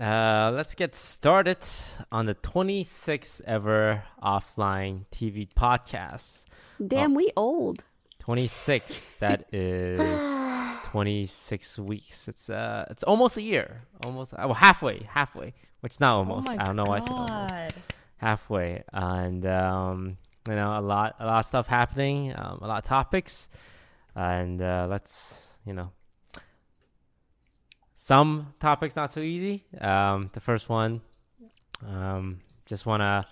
Uh, let's get started on the 26th ever offline TV podcast. Damn, we old. 26. That is 26 weeks. It's uh, it's almost a year. Almost, uh, well, halfway, halfway. Which not almost. Oh I don't know why I said almost. God. Halfway, and um, you know, a lot, a lot of stuff happening. Um, a lot of topics, and uh, let's, you know, some topics not so easy. Um, the first one, um, just wanna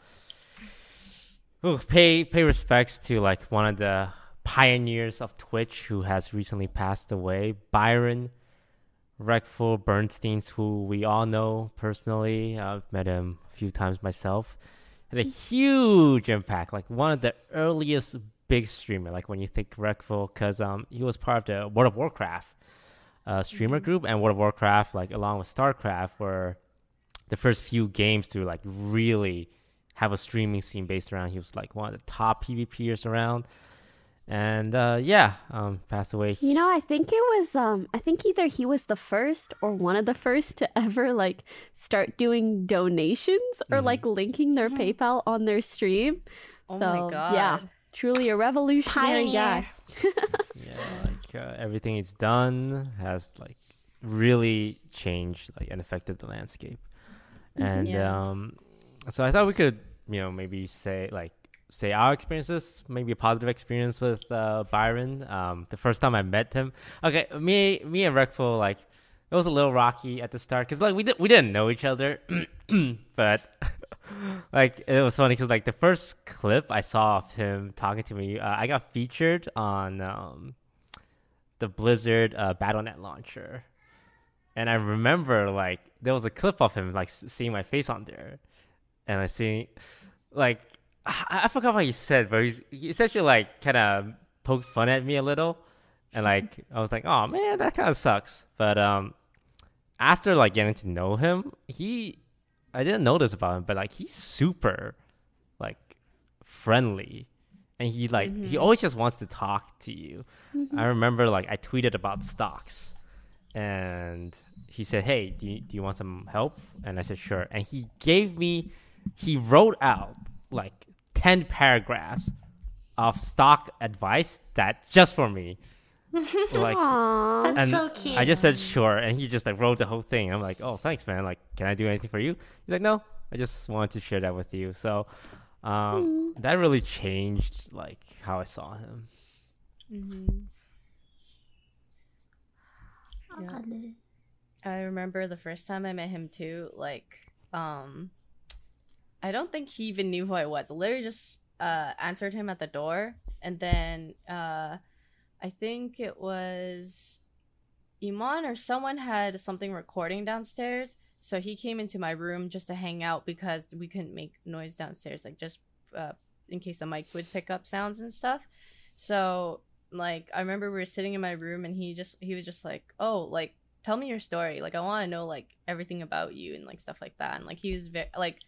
ooh, pay pay respects to like one of the pioneers of Twitch who has recently passed away, Byron Reckful Bernstein's, who we all know personally. I've met him a few times myself. Had a huge impact, like one of the earliest big streamer. Like when you think Reckful, because um he was part of the World of Warcraft uh, streamer group, and World of Warcraft, like along with StarCraft, were the first few games to like really have a streaming scene based around. He was like one of the top PvPers around, and uh, yeah, um, passed away. You know, I think it was um I think either he was the first or one of the first to ever like start doing donations or Mhm. like linking their PayPal on their stream. Oh so, my god. Yeah, truly a revolutionary Pioneer. guy. yeah, like uh, everything he's done has like really changed like and affected the landscape. And Yeah. um, so I thought we could, you know, maybe say like say our experiences, maybe a positive experience with uh, Byron. Um, the first time I met him, okay, me me and Reckful like it was a little rocky at the start because like we did we didn't know each other, but like it was funny because like the first clip I saw of him talking to me, uh, I got featured on um, the Blizzard uh, BattleNet launcher, and I remember like there was a clip of him like seeing my face on there, and I see like I, I forgot what he said, but he's, he essentially like kind of poked fun at me a little, and like I was like, oh man, that kind of sucks. But um, after like getting to know him, he I didn't know this about him, but like he's super like friendly. And he like he mm-hmm. always just wants to talk to you. Mm-hmm. I remember like I tweeted about stocks and he said, Hey, do you, do you want some help? And I said, Sure. And he gave me he wrote out like 10 paragraphs of stock advice that just for me. like Aww. That's and so cute. I just said sure, and he just like wrote the whole thing. I'm like, oh, thanks, man. Like, can I do anything for you? He's like, no, I just wanted to share that with you. So, um, that really changed like how I saw him. Mm-hmm. Yeah. I remember the first time I met him too. Like, um, I don't think he even knew who I was. I literally just uh, answered him at the door, and then uh, I think it was Imane or someone had something recording downstairs. So he came into my room just to hang out because we couldn't make noise downstairs, like just uh, in case the mic would pick up sounds and stuff. So like I remember we were sitting in my room and he just he was just like, "Oh, like tell me your story. Like I want to know like everything about you and like stuff like that." And like he was very like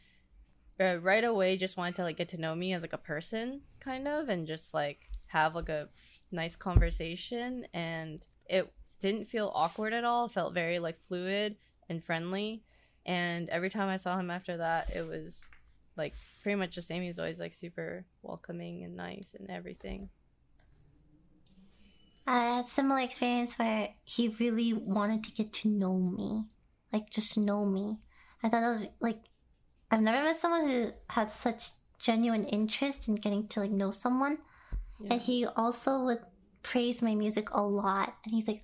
uh, right away just wanted to like get to know me as like a person kind of and just like have like a nice conversation and it didn't feel awkward at all. It felt very like fluid and friendly. And every time I saw him after that, it was like pretty much the same. He's always like super welcoming and nice and everything. I had similar experience where he really wanted to get to know me, like just know me. I thought that was like I've never met someone who had such genuine interest in getting to like know someone. Yeah. And he also would praise my music a lot. And he's like,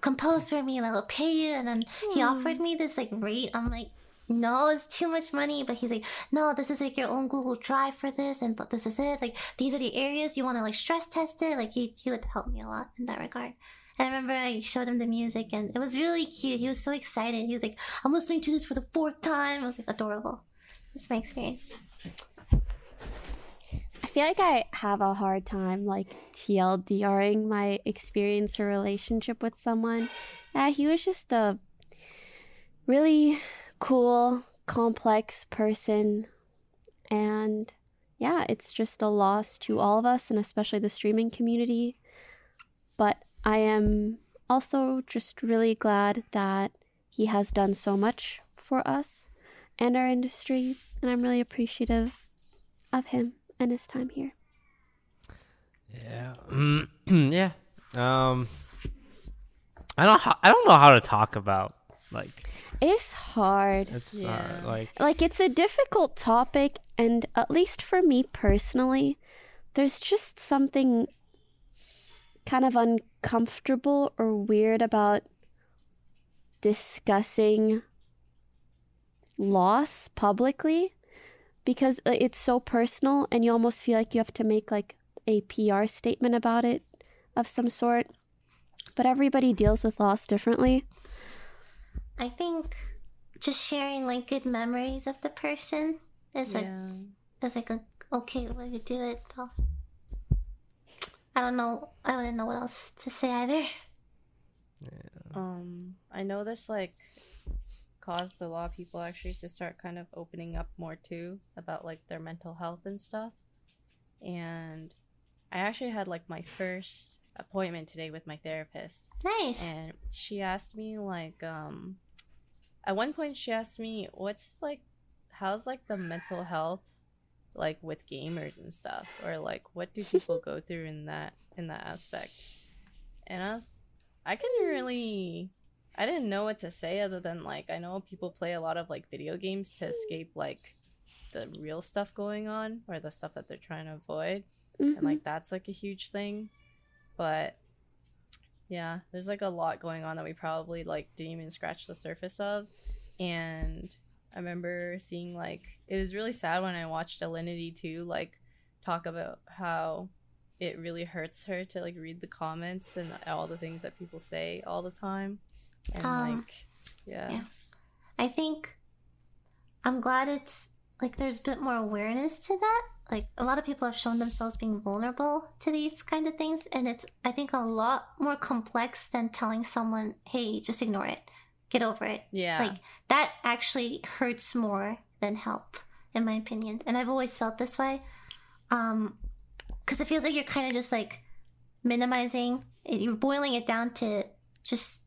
compose for me and I will pay you. And then he hmm. offered me this like rate. I'm like, no, it's too much money. But he's like, no, this is like your own Google Drive for this. And but this is it. Like, these are the areas you want to like stress test it. Like, he, he would help me a lot in that regard. I remember I showed him the music and it was really cute. He was so excited. He was like, I'm listening to this for the fourth time. It was like adorable. That's my experience. I feel like I have a hard time like TLDRing my experience or relationship with someone. Yeah, he was just a really cool, complex person. And yeah, it's just a loss to all of us and especially the streaming community. But I am also just really glad that he has done so much for us and our industry. And I'm really appreciative of him and his time here. Yeah. yeah. Um I don't ho- I don't know how to talk about like It's hard. it's Yeah. like Like, it's a difficult topic, and at least for me personally, there's just something kind of uncomfortable or weird about discussing loss publicly because it's so personal and you almost feel like you have to make like a PR statement about it of some sort. But everybody deals with loss differently. I think just sharing like good memories of the person is like is like a okay way to do it though. I don't know. I wouldn't know what else to say either. Um, I know this like caused a lot of people actually to start kind of opening up more too about like their mental health and stuff. And I actually had like my first appointment today with my therapist Nice. and she asked me like um at one point she asked me what's like how's like the mental health like with gamers and stuff or like what do people go through in that in that aspect and i was i couldn't really i didn't know what to say other than like i know people play a lot of like video games to escape like the real stuff going on or the stuff that they're trying to avoid. Mhm. and like that's like a huge thing. But yeah there's like a lot going on that we probably like didn't even scratch the surface of. And i remember seeing like it was really sad when i watched alinity too like talk about how it really hurts her to like read the comments and all the things that people say all the time and Um, like yeah, yeah. I think I'm glad it's like there's a bit more awareness to that. Like a lot of people have shown themselves being vulnerable to these kind of things, and it's I think a lot more complex than telling someone, "Hey, just ignore it, get over it." yeah. Like that actually hurts more than help, in my opinion. And I've always felt this way, um, because it feels like you're kind of just like minimizing. It, you're boiling it down to just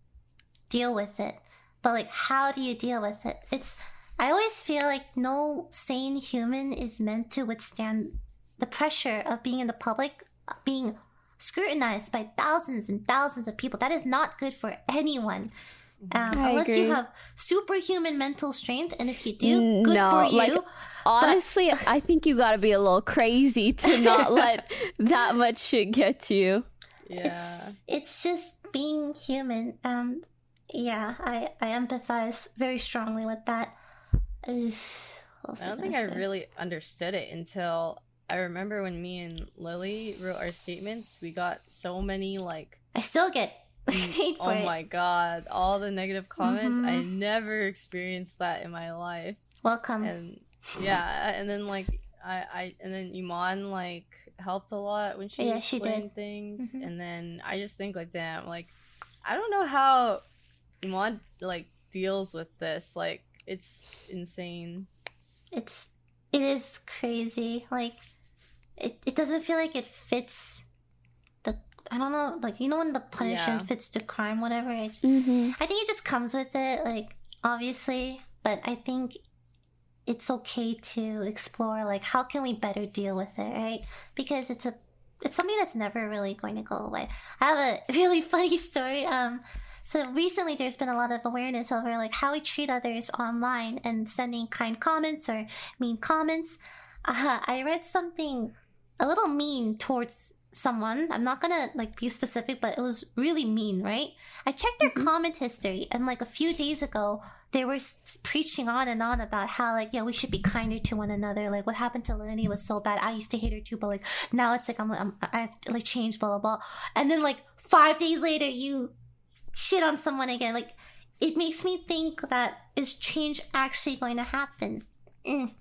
deal with it. But like, how do you deal with it? It's I always feel like no sane human is meant to withstand the pressure of being in the public, being scrutinized by thousands and thousands of people. That is not good for anyone. Um, unless agree. you have superhuman mental strength, and if you do, good No, for you. like, Honestly, I think you gotta be a little crazy to not let that much shit get to you. yeah it's it's just being human. Um, yeah, I I empathize very strongly with that. I don't think I say? really understood it until I remember when me and Lily wrote our statements. We got so many like, I still get hate for oh it. my god, all the negative comments. I Mhm. never experienced that in my life, Welcome. and yeah, and then like I, I and then Imane like helped a lot when she Yeah, she did. things, Mhm. and then I just think like, damn, like I don't know how Imane like deals with this. Like it's insane. it's it is crazy. Like it, it doesn't feel like it fits the I don't know, like you know when the punishment Yeah. fits the crime, whatever. It's Mm-hmm. I think it just comes with it, like obviously, but I think it's okay to explore like how can we better deal with it, right? Because it's a it's something that's never really going to go away. I have a really funny story. Um so recently there's been a lot of awareness over like how we treat others online and sending kind comments or mean comments. Uh, I read something a little mean towards someone. I'm not gonna like be specific, but it was really mean, right? I checked their comment history, and like a few days ago, they were preaching on and on about how like yeah we should be kinder to one another. Like what happened to Lenny was so bad. I used to hate her too, but like now it's like I'm, I'm I've like changed, blah blah blah. And then like five days later, you shit on someone again. Like it makes me think that is change actually going to happen? Mm.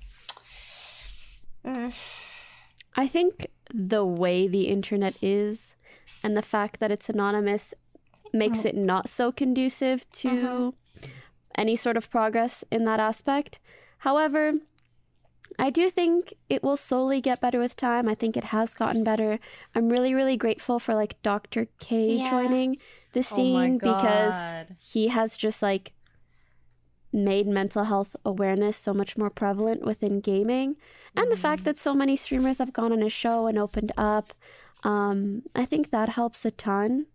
Mm. I think the way the internet is and the fact that it's anonymous makes it not so conducive to any sort of progress in that aspect. However, I do think it will slowly get better with time. I think it has gotten better. I'm really, really grateful for like Dr. K Yeah. joining the Oh scene because he has just like made mental health awareness so much more prevalent within gaming. And the fact that so many streamers have gone on a show and opened up um, i think that helps a ton.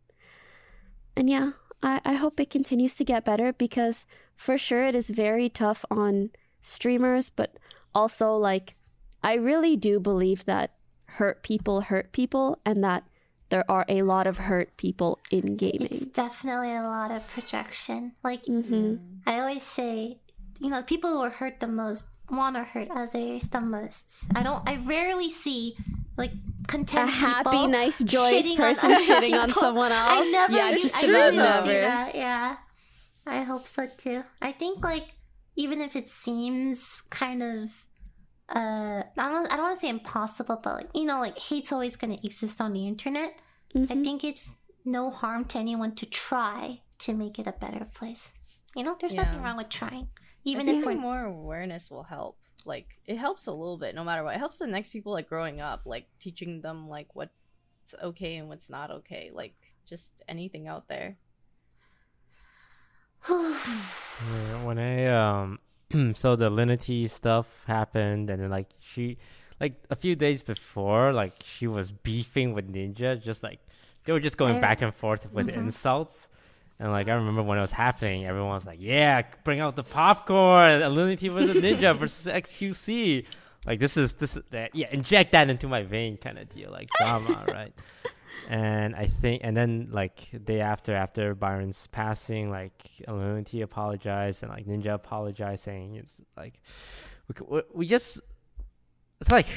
And yeah I, I hope it continues to get better because for sure it is very tough on streamers but also like i really do believe that hurt people hurt people and that there are a lot of hurt people in gaming It's definitely a lot of projection. Like hmm I always say, you know, people who are hurt the most want to hurt others the most. I don't. I rarely see like content a happy, people nice, joyous shitting on person other shitting on someone else. I never. Yeah, use- just I really never. see that. Yeah, I hope so too. I think like even if it seems kind of. Uh, I don't. I don't want to say impossible, but like you know, like hate's always going to exist on the internet. I Mhm. think it's no harm to anyone to try to make it a better place. You know, there's Yeah. nothing wrong with trying, even I if think we're more awareness will help. Like it helps a little bit, no matter what. It helps the next people like growing up, like teaching them like what's okay and what's not okay. Like just anything out there. When I um so the Linity stuff happened and then like she like a few days before like she was beefing with Ninja just like they were just going I- back and forth with Mhm. insults. And like I remember when it was happening everyone was like yeah bring out the popcorn. Linity versus Ninja versus XQC like this is this is that yeah inject that into my vein kind of deal like drama right and I think, and then like day after after Byron's passing, like Alinity apologized and like Ninja apologized, saying it's like we we, we just it's like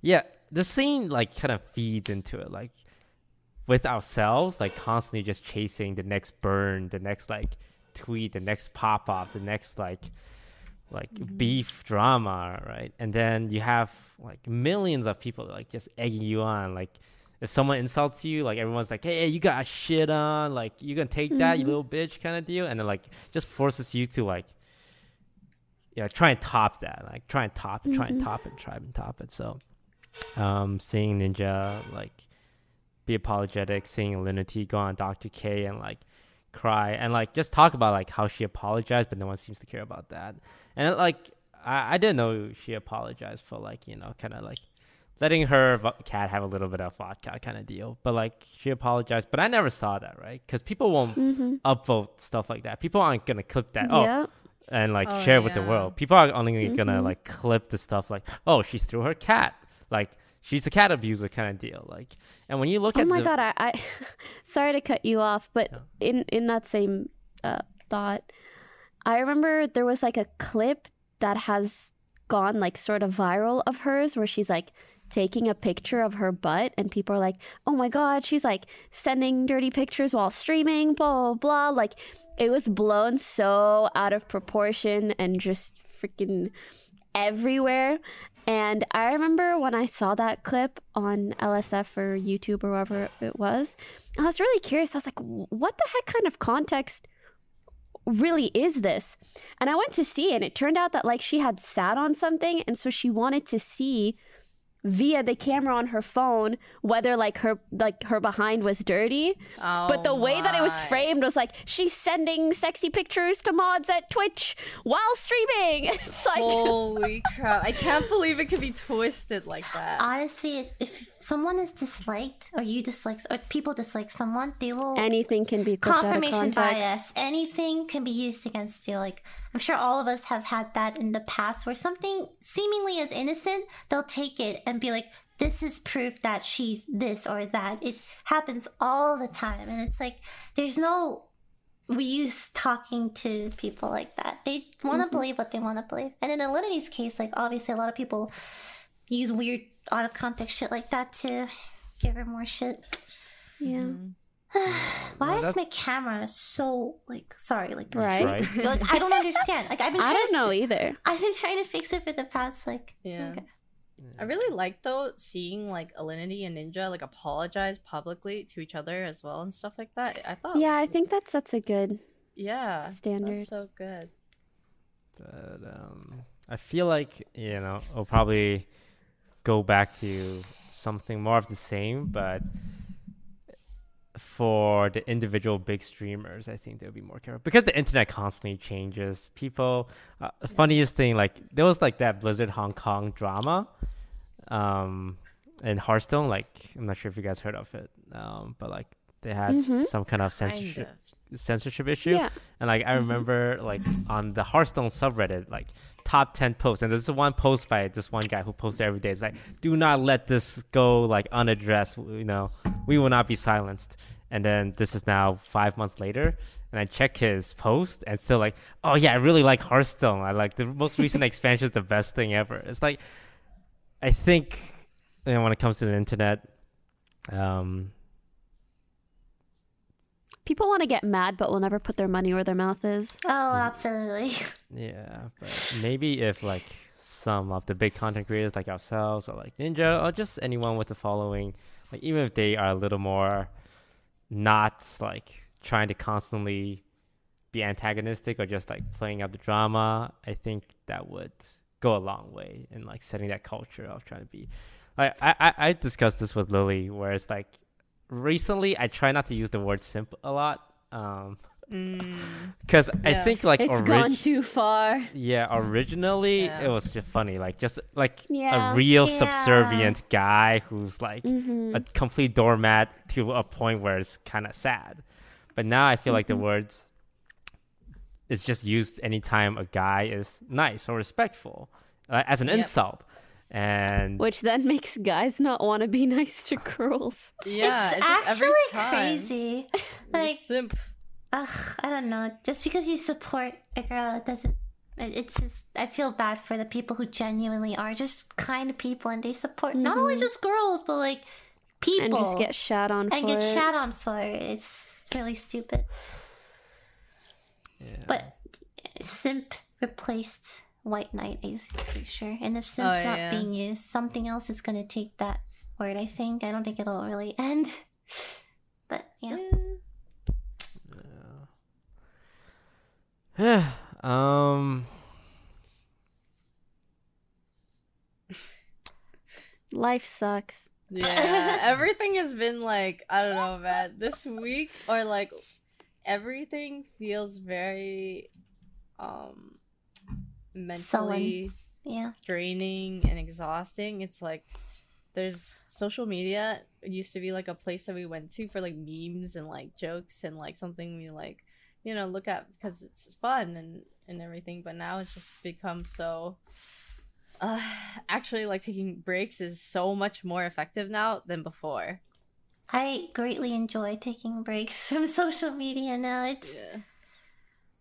yeah, the scene like kind of feeds into it, like with ourselves, like constantly just chasing the next burn, the next like tweet, the next pop off, the next like like mm-hmm. beef drama, right? And then you have like millions of people like just egging you on. Like if someone insults you, like everyone's like, "Hey, you got shit on. Like you gonna take that, you Mhm. little bitch," kind of deal. And then like just forces you to like, yeah, try and top that. Like try and top it, try and Mhm. top it, try and top it. So, um, seeing Ninja like be apologetic, seeing Linity go on Dr. K and like cry and like just talk about like how she apologized, but no one seems to care about that. And like I, I didn't know she apologized for like you know kind of like letting her cat have a little bit of vodka kind of deal. But like she apologized, but I never saw that right because people won't Mm-hmm. upvote stuff like that. People aren't gonna clip that. Oh, Yeah. and like Oh, share it with the world. People are only gonna Mhm. like clip the stuff like, oh, she threw her cat. Like she's a cat abuser kind of deal. Like, and when you look Oh at oh my the, god, I, I sorry to cut you off, but No. in in that same uh, thought, I remember there was like a clip that has gone like sort of viral of hers where she's like taking a picture of her butt and people are like, "Oh my god, she's like sending dirty pictures while streaming, blah blah blah." Like it was blown so out of proportion and just freaking everywhere. And I remember when I saw that clip on LSF or YouTube or wherever it was, I was really curious. I was like, what the heck kind of context really is this? And I went to see and it turned out that like she had sat on something, and so she wanted to see via the camera on her phone whether like her like her behind was dirty oh but the Oh way that it was framed was like she's sending sexy pictures to mods at twitch while streaming it's like Holy crap! I can't believe it could be twisted like that. honestly, if, if someone is disliked or you dislike or people dislike someone, they will anything can be clipped out of confirmation bias. Anything can be used against you. Like I'm sure all of us have had that in the past, where something seemingly as innocent, they'll take it and be like, "This is proof that she's this or that." It happens all the time, and it's like there's no. We use talking to people like that. They want to mm-hmm. believe what they want to believe, and in Alinity's case, like obviously a lot of people use weird out of context shit like that to give her more shit. yeah Why Well, is my camera so like sorry like Right. right? like I don't understand. Like I've been i trying don't to know fi- either I've been trying to fix it for the past like Yeah. okay. I really like though seeing like Alinity and Ninja like apologize publicly to each other as well and stuff like that. I thought, yeah i think that's that's a good yeah, Standard. That's so good. But um, I feel like you know I'll probably go back to something more of the same, but for the individual big streamers, I think they'll be more careful because the internet constantly changes. People, uh, funniest thing, like there was like that Blizzard Hong Kong drama, um, in Hearthstone. Like I'm not sure if you guys heard of it, um, but like they had Mhm. some kind of Kind censorship of. censorship issue. Yeah. And like I remember like on the Hearthstone subreddit, like top ten posts, and there's one post by this one guy who posts every day. It's like, do not let this go like unaddressed. You know, we will not be silenced. And then this is now five months later, and I check his post, and still like, oh yeah, I really like Hearthstone. I like the most recent expansion is the best thing ever. It's like, I think, you know, when it comes to the internet, um, People want to get mad, but will never put their money where their mouth is. Oh, absolutely. Yeah, but maybe if like some of the big content creators like ourselves or like Ninja or just anyone with a following, like even if they are a little more not like trying to constantly be antagonistic or just like playing up the drama, I think that would go a long way in like setting that culture of trying to be like I, I, I discussed this with Lily where it's like recently I try not to use the word simp a lot. Um Mm. because I Yeah. think like It's orig- gone too far. yeah, originally Yeah. it was just funny, like just like Yeah. a real Yeah. subservient guy who's like hmm a complete doormat to a point where it's kind of sad. But now I feel like the words is just used anytime a guy is nice or respectful, uh, as an Yep. insult, and Which then makes guys not want to be nice to girls. Yeah, it's, it's, actually every time. crazy. Like, simp. ugh, I don't know. Just because you support a girl, it doesn't. It's just I feel bad for the people who genuinely are just kind people and they support not only mm-hmm. just girls but like people And just get shat on and for get it. shat on for it. It's really stupid. yeah. But simp replaced white knight, I'm pretty sure. And if simp's not yeah. being used, something else is gonna take that word. I think. I don't think it'll really end. But yeah. yeah, um, Life sucks. Yeah, everything has been like I don't know, man. This week or like everything feels very um mentally Yeah. draining and exhausting. It's like there's social media it used to be like a place that we went to for like memes and like jokes and like something we like you know look at because it's fun and and everything but now it's just become so uh actually like taking breaks is so much more effective now than before I greatly enjoy taking breaks from social media now. It's yeah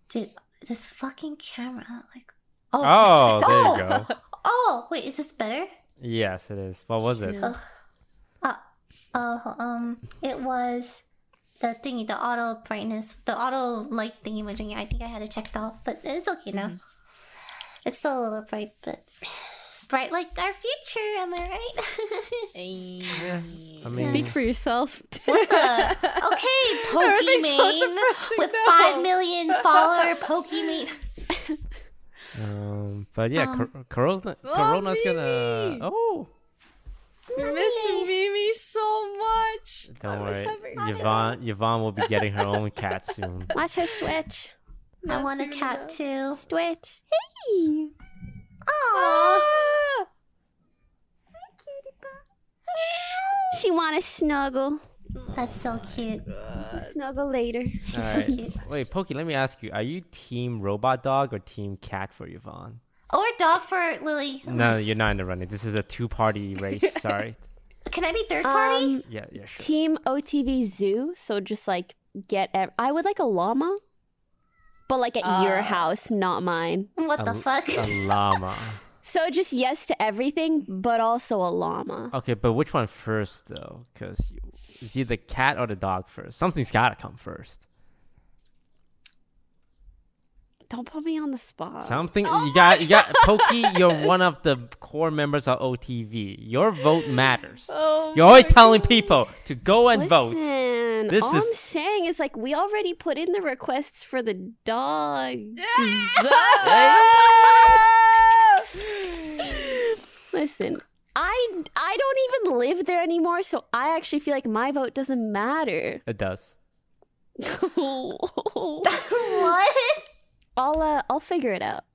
dude, this fucking camera, like oh, there oh, you go. Oh, wait, is this better? Yes, it is. What was it? Uh, uh, um, it was the thingy, the auto brightness, the auto light thingy majiggy. I think I had it checked off, but it's okay now. It's still a little bright, but bright like our future. Am I right? I mean, Speak for yourself. what the? Okay, Everything's so with five million follower Pokimane. Um, but yeah, Um, Cor- Corona's, Oh, Corona's gonna. Mimi! Oh, miss Mimi so much I don't was worry. Yvonne, Yvonne will be getting her own cat soon. Watch her switch. I want a cat enough. too. Switch. Hey. Aww. Ah! She want to snuggle. That's so cute. Snuggle later. She's All so right. cute. Wait, Pokey, let me ask you: Are you team robot dog or team cat for Yvonne? Or dog for Lily. No, you're not in the running. This is a two-party race. Sorry. Can I be third party? Um, Yeah, yeah, sure. Team OTV Zoo. So just like get. Ev- I would like a llama, but like at your Ah. house, not mine. what the a, fuck? A llama. So just yes to everything, but also a llama. Okay, but which one first though? Because is either the cat or the dog first. Something's gotta come first. Don't put me on the spot. Something oh you got. You got Pokey. You're one of the core members of OTV. Your vote matters. Oh You're always my telling people to go and vote. Listen, This all I'm saying is like we already put in the requests for the dog. Listen, I I I don't even live there anymore, so I actually feel like my vote doesn't matter. It does. what? I'll uh, I'll figure it out,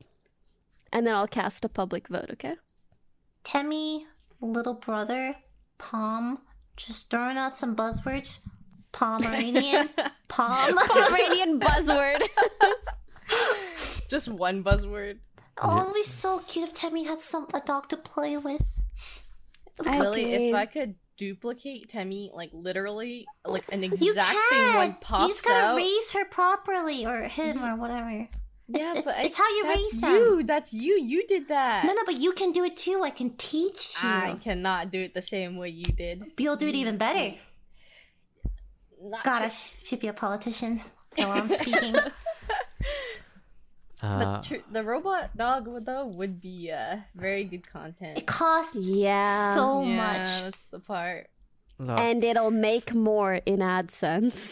and then I'll cast a public vote. Okay. Temmie, little brother, Palm, just throwing out some buzzwords. Pomeranian, Palm. Pomeranian buzzword. Just one buzzword. Oh, it'd be so cute if Temmie had some a dog to play with. I Really, agree. if I could duplicate Temmie, like literally, like an exact same one can. pops You just gotta out. raise her properly, or him, or whatever. yeah, it's, it's, but I- it's how you that's raise them. You, that's you. You did that. No, no, but you can do it too. I can teach you. I cannot do it the same way you did. But You'll do it even better. Not God, I sh- should be a politician while I'm speaking. Uh, But tr- the robot dog would- though would be uh very good content. It costs yeah. so yeah, much. that's the part. look, and it'll make more in AdSense.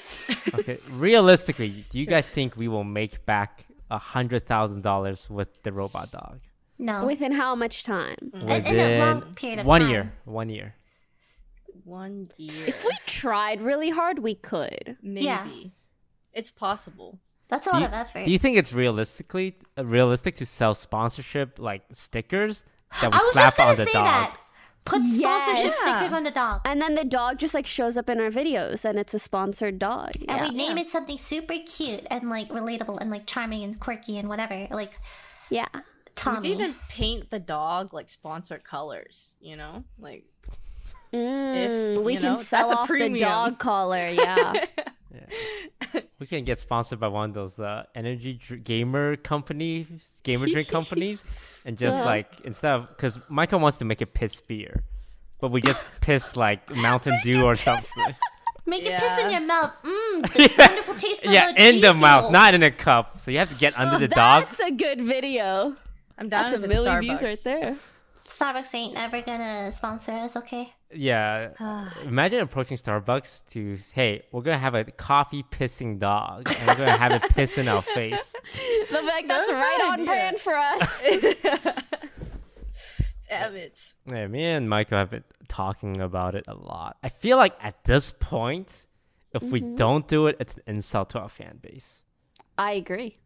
okay. Realistically, do you guys think we will make back a hundred thousand dollars with the robot dog? No. Within how much time? in a long period of one time. year. One year. One year, If we tried really hard, we could. maybe. Yeah. It's possible. That's a lot you, of effort. do you think it's realistically uh, realistic to sell sponsorship like stickers that we I was slap just gonna on the say dog? that. Put sponsorship Yes. stickers on the dog. And then the dog just like shows up in our videos and it's a sponsored dog. And Yeah. we name it something super cute and like relatable and like charming and quirky and whatever. Like yeah. We Tommy. could even paint the dog like sponsored colors. You know, like Mm, If, we you can sell that's a off the dog collar. Yeah. We can get sponsored by one of those uh, energy dr- gamer companies, gamer drink companies, and just Uh-huh. like instead of because Michael wants to make it piss beer, but we just piss like Mountain Dew or something. Make it piss in your mouth. Mmm, the wonderful taste of yeah, the in G the mouth, not in a cup. So you have to get under the dog. That's a good video. I'm down That's a if it's million views right there. Starbucks ain't ever gonna sponsor us, okay? Yeah, imagine approaching Starbucks to say, hey, we're gonna have a coffee pissing dog, and we're gonna have it piss in our face. They'll be like, that's That's right right, on yeah. brand for us. Damn it. Yeah, me and Michael have been talking about it a lot. I feel like at this point, if we Mm-hmm. don't do it, it's an insult to our fan base. I agree.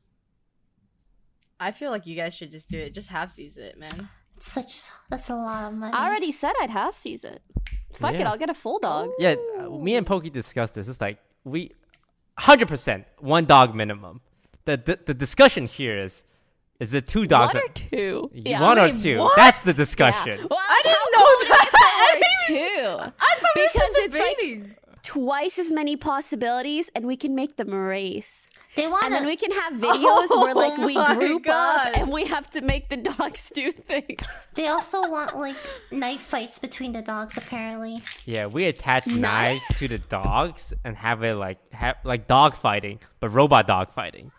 I feel like you guys should just do it. Just have seize it, man. It's such that's a lot of money. I already said I'd half seize it. Fuck it, I'll get a full dog. Yeah, uh, me and Pokey discussed this. It's like we, hundred percent, one dog minimum. The, the the discussion here is, is it two dogs? One or- or two? one or two? what? That's the Yeah. discussion. Well, I didn't know that. that. is I it didn't for even- two? I thought we were Because still it's like- debating. Twice as many possibilities, and we can make them race. They want And then we can have videos where like we Oh group God. up and we have to make the dogs do things. They also want like knife fights between the dogs apparently. Yeah, we attach Nice. knives to the dogs and have it like have like dog fighting, but robot dog fighting.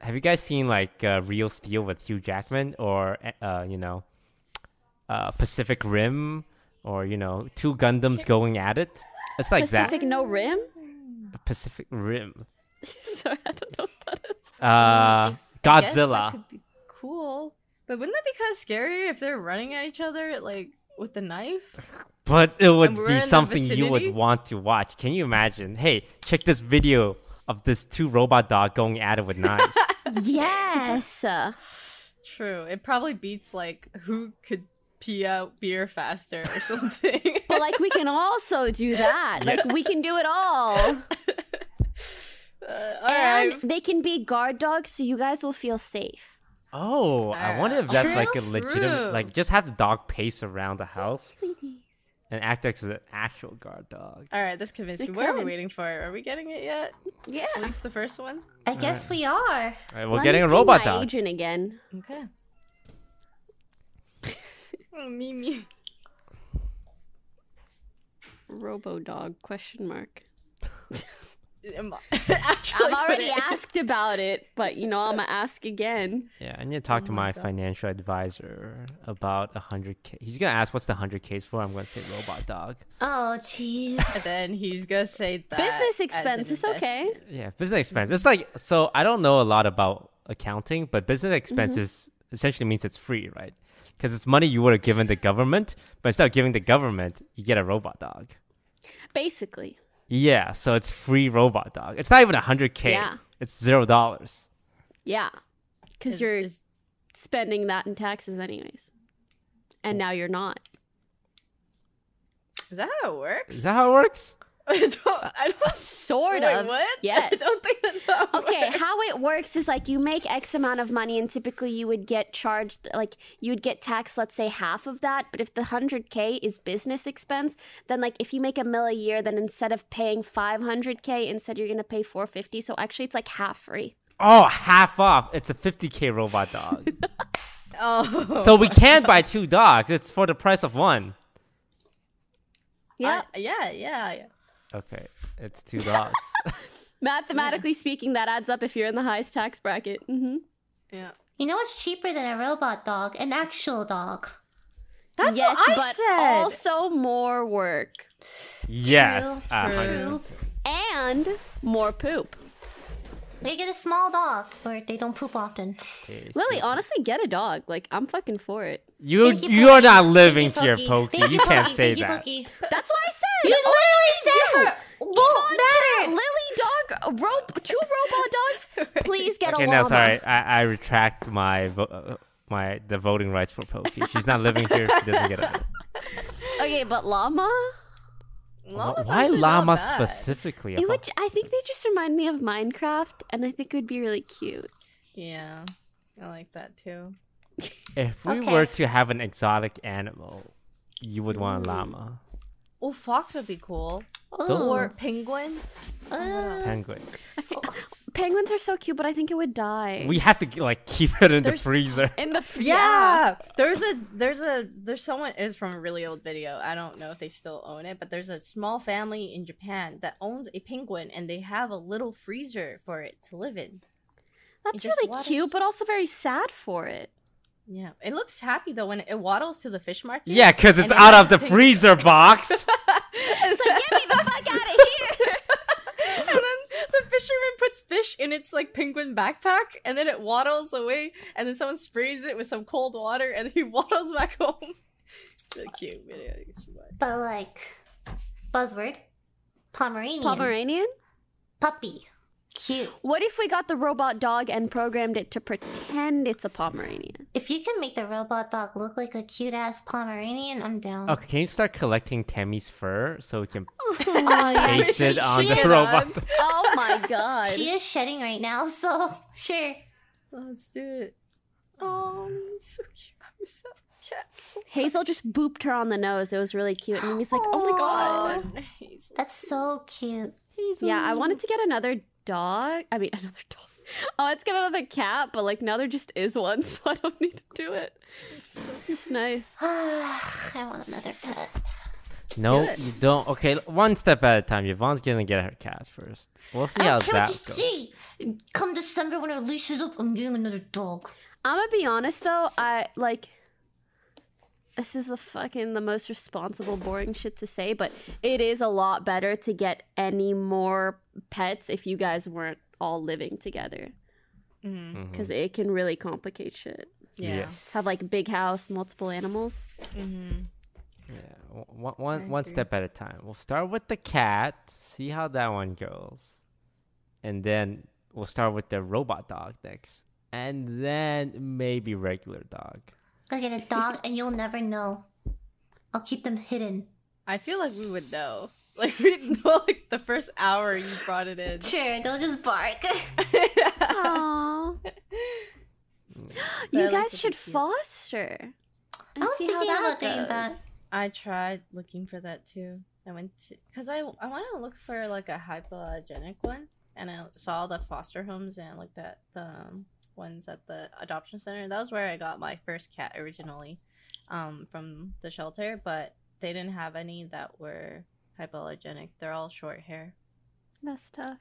Have you guys seen like uh, Real Steel with Hugh Jackman or uh, you know uh, Pacific Rim or you know two Gundams going at it? It's like Pacific No Rim? That. Pacific Rim. Sorry, I don't know what that is. Uh, Guess that Godzilla. could be cool. But wouldn't that be kind of scary if they're running at each other like with the knife? But it would be something you would want to watch. Can you imagine? Hey, check this video of this two robot dog going at it with knives. Yes. True. It probably beats like who could pee out beer faster or something. but like we can also do that. Like we can do it all. All and right. they can be guard dogs so you guys will feel safe. Oh, I wonder if Uh, that's true, like a legitimate, true. like just have the dog pace around the house and act like it's an actual guard dog. All right, this convinced We me. What are we waiting for? Are we getting it yet? Yeah. At least the first one. I guess we are. All right, we're Let getting a robot my dog. agent again. Okay. Oh, Mimi. Robo dog question mark. I- Actually, I've already asked about it, but you know I'm gonna ask again. Yeah, I need to talk to Oh my my God. financial advisor about a hundred k. He's gonna ask what's the hundred k's for. I'm gonna say robot dog. Oh jeez. And then he's gonna say that Business as expense is okay. Yeah, business expense. It's like so. I don't know a lot about accounting, but business expense Mm-hmm. essentially means it's free, right? Because it's money you would have given the government, but instead of giving the government, you get a robot dog. Basically. Yeah, so it's free robot dog. It's not even a hundred k. Yeah. It's zero dollars. Yeah. Because you're is- spending that in taxes anyways. And now you're not. Is that how it works? Is that how it works? I don't. I don't Sort wait, of. What? Yes. I don't think that's how. It Okay, works. how it works is like you make X amount of money, and typically you would get charged, like you would get taxed, let's say half of that. But if the 100K is business expense, then like if you make a mil a year, then instead of paying 500K, instead you're gonna pay 450. So actually, it's like half free. Oh, half off. It's a fifty k robot dog. Oh. so we can buy two dogs. It's for the price of one. Yeah. I- yeah, yeah, yeah. Okay, it's two dogs. Mathematically speaking, that adds up if you're in the highest tax bracket. hmm Yeah. You know what's cheaper than a robot dog? An actual dog. That's yes, what I but said. also more work yes, True, true. and more poop. They get a small dog where they don't poop often. Okay, Lily, honestly, get a dog. Like I'm fucking for it. You Thank you, are not living you, here, Pokey. Pokey. You can't say Thank that. Pokey. That's what I said. You literally said her won't matter. Lily dog, ro- two robot dogs. Please get Okay, a no, llama. sorry. I, I retract my vo- uh, my the voting rights for Pokey. She's not living here. She doesn't get a vote. Okay, but llama. Llama's Why actually not llama specifically? It would. I think they just remind me of Minecraft, and I think it would be really cute. Yeah, I like that too. If we Okay. were to have an exotic animal, you would want a llama, Oh, fox would be cool. Those- Ooh. Or penguin. Uh, penguin. I feel, penguins are so cute, but I think it would die. We have to like keep it in the freezer. in the f- Yeah. There's a there's a there's someone is from a really old video. I don't know if they still own it, but there's a small family in Japan that owns a penguin and they have a little freezer for it to live in. That's really waters. cute, but also very sad for it. Yeah. It looks happy though when it waddles to the fish market. Yeah, because it's and it out of the a freezer box. It's like get me the fuck out of here. and then the fisherman puts fish in its like penguin backpack and then it waddles away and then someone sprays it with some cold water and he waddles back home. it's so cute video. you should watch. but like, buzzword, Pomeranian, Pomeranian. puppy, cute. What if we got the robot dog and programmed it to pretend it's a Pomeranian? If you can make the robot dog look like a cute ass Pomeranian, I'm down. okay, can you start collecting Tammy's fur so we can Oh, yeah. paste it She- on she the is- robot? Oh my god. She is shedding right now, so sure. Let's do it. Oh, so cute. I miss that cat so Hazel just booped her on the nose. It was really cute. And he's like, oh my god. That's so cute. Yeah, I wanted to get another dog. I mean, another dog. Oh, let's get another cat, but like now there just is one, so I don't need to do it. It's nice. I want another pet. No, you don't. Okay, one step at a time. Yvonne's gonna get her cat first. We'll see how I can't that just goes. see. Come December when her leash is up, I'm getting another dog. I'm gonna be honest though, I like this is the fucking the most responsible boring shit to say, but it is a lot better to get any more pets if you guys weren't all living together Mhm. because it can really complicate shit. Yeah. Yeah. To have like big house, multiple animals. Mm-hmm. Yeah, w- one, one, I one agree. step at a time. We'll start with the cat, see how that one goes, and then we'll start with the robot dog next, and then maybe regular dog. Go get a dog and you'll never know. I'll keep them hidden. I feel like we would know. Like we'd know like the first hour you brought it in. Sure, they'll just bark. Aww. you guys should cute. foster. I was see how thinking that about doing that. goes. I tried looking for that too. I went to because I I want to look for like a hypoallergenic one, and I saw the foster homes and I looked at the um, ones at the adoption center. That was where I got my first cat originally, um, from the shelter. But they didn't have any that were hypoallergenic. They're all short hair. That's tough.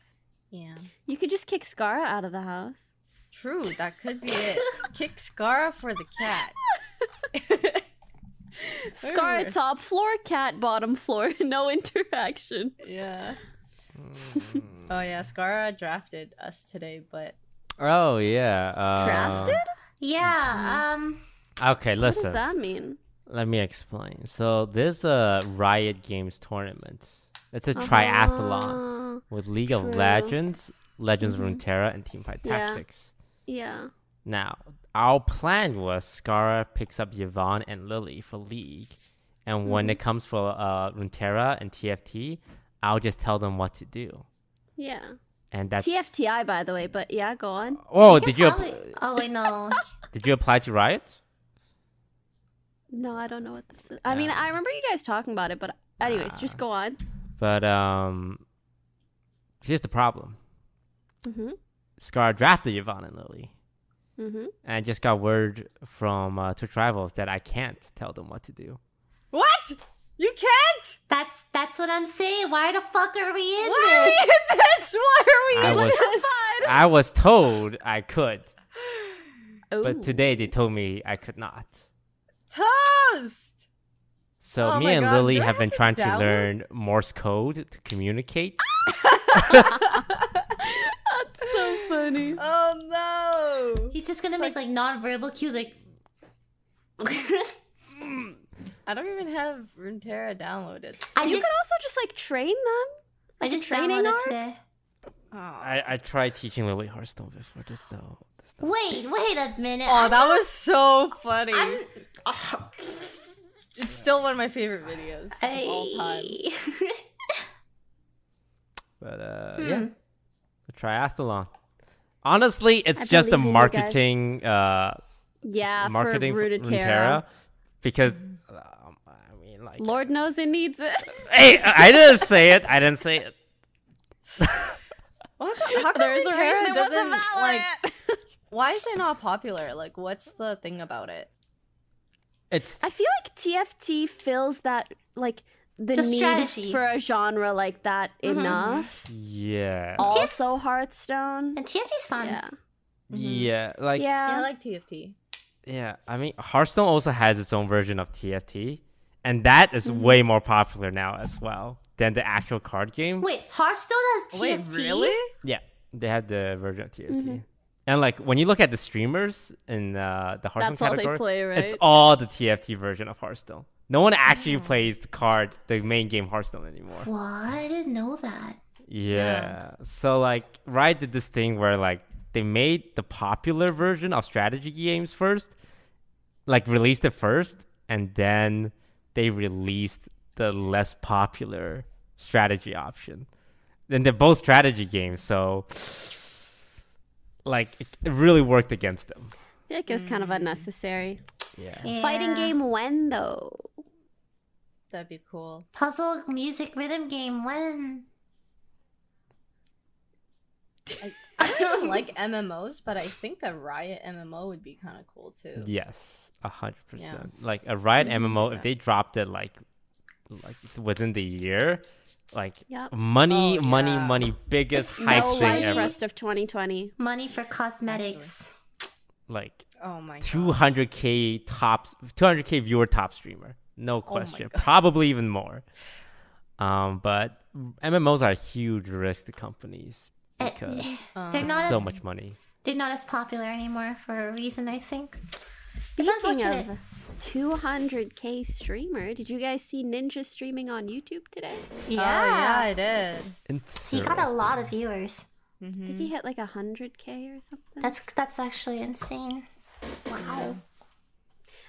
Yeah, You could just kick Scarra out of the house. true. That could be it. Kick Scarra for the cat. Scar Everywhere. top floor, cat bottom floor, no interaction. yeah. Oh yeah, Scarra drafted us today, but Oh yeah. Uh, Drafted? Yeah. Um. Okay, listen. What does that mean? Let me explain. So there's a Riot Games tournament. It's a Uh-huh. triathlon with League of true. Legends, Legends Mhm. of Runeterra, and Teamfight Yeah. Tactics. Yeah. Now, our plan was Scarra picks up Yvonne and Lily for League, and when Mm-hmm. it comes for uh, Runeterra and TFT, I'll just tell them what to do. Yeah. And that's TFTI, by the way, but yeah, go on. Oh, you did you app- oh wait, no. did you apply to Riot? No, I don't know what this is. I mean, I remember you guys talking about it, but anyways, just Ah. go on. But um, here's the problem. Mm-hmm. Scar drafted Yvonne and Lily. Mm-hmm. And I just got word from uh, Twitch Rivals that I can't tell them what to do. What? You can't? That's that's what I'm saying. Why the fuck are we in Why are we this? in this? Why are we I in was, this? I was told I could, but today they told me I could not. Toast! So Oh me and God, Lily do I have been have to trying to download? learn Morse code to communicate. Ah! That's so funny. Oh no! He's just gonna make like non-verbal cues, like. Mm. I don't even have Runeterra downloaded. I you just could also just like train them. I like a just training downloaded arc? today. Oh, I, I tried teaching Lily Hearthstone before this though. This though. Wait, wait a minute. oh I'm that not- was so funny. I'm. It's still one of my favorite videos of all time. Hey. But uh, Hmm. yeah, the triathlon. Honestly, it's I just a believe in you guys. marketing uh Yeah, marketing for for Runeterra. Runeterra because um, I mean like Lord knows it needs it. hey I didn't say it I didn't say it Well, how come, how There's a reason it wasn't doesn't like? Why is it not popular? Like, what's the thing about it? it's I feel like TFT fills that like the The need strategy. for a genre like that Mm-hmm. enough. yeah Also, Hearthstone. and TFT's fun. Yeah. yeah like yeah. Yeah. Yeah, I like TFT. Yeah, I mean Hearthstone also has its own version of TFT and that is Mm-hmm. way more popular now as well than the actual card game Wait, Hearthstone has TFT. Wait, really? yeah they have the version of TFT Mm-hmm. and like when you look at the streamers in uh, the Hearthstone That's all they category play, right? It's all the TFT version of Hearthstone. No one actually Oh. plays the card, the main game Hearthstone anymore. What? I didn't know that. Yeah. So like Riot did this thing where like they made the popular version of strategy games first, like released it first, and then they released the less popular strategy option. Then they're both strategy games, so like it, it really worked against them. I feel like it was kind of mm. unnecessary. Yeah. Fighting game when though? That'd be cool. Puzzle, music, rhythm game. When? I don't even like MMOs, but I think a Riot MMO would be kind of cool too. Yes, a hundred percent. Like a Riot MMO, Yeah. if they dropped it like like within the year, like Yep. money, Oh, money, yeah. money, biggest It's hype No thing ever. rest of 2020. Money for cosmetics. Like Oh my two hundred k tops, two hundred k viewer top streamer, no Oh question. God. Probably even more. Um, but MMOs are a huge risk to companies because Um, They're not so as, much money. they're not as popular anymore for a reason, I think. Speaking of 200k streamer, did you guys see Ninja streaming on YouTube today? Yeah, oh, yeah, I did. He got a lot of viewers. I think he hit like 100k or something. That's that's actually insane. Wow.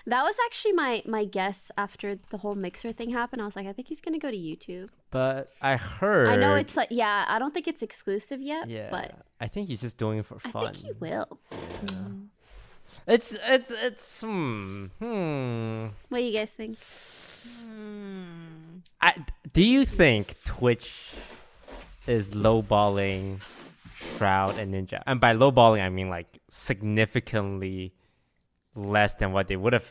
That was actually my my guess after the whole mixer thing happened. I was like, I think he's gonna go to YouTube. But I heard. I know it's like, yeah, I don't think it's exclusive yet, Yeah, but I think he's just doing it for fun. I think he will. It's it's it's hmm hmm. What do you guys think? Hmm. I, do you think Twitch is lowballing Shroud and Ninja? And by lowballing, I mean like significantly less than what they would have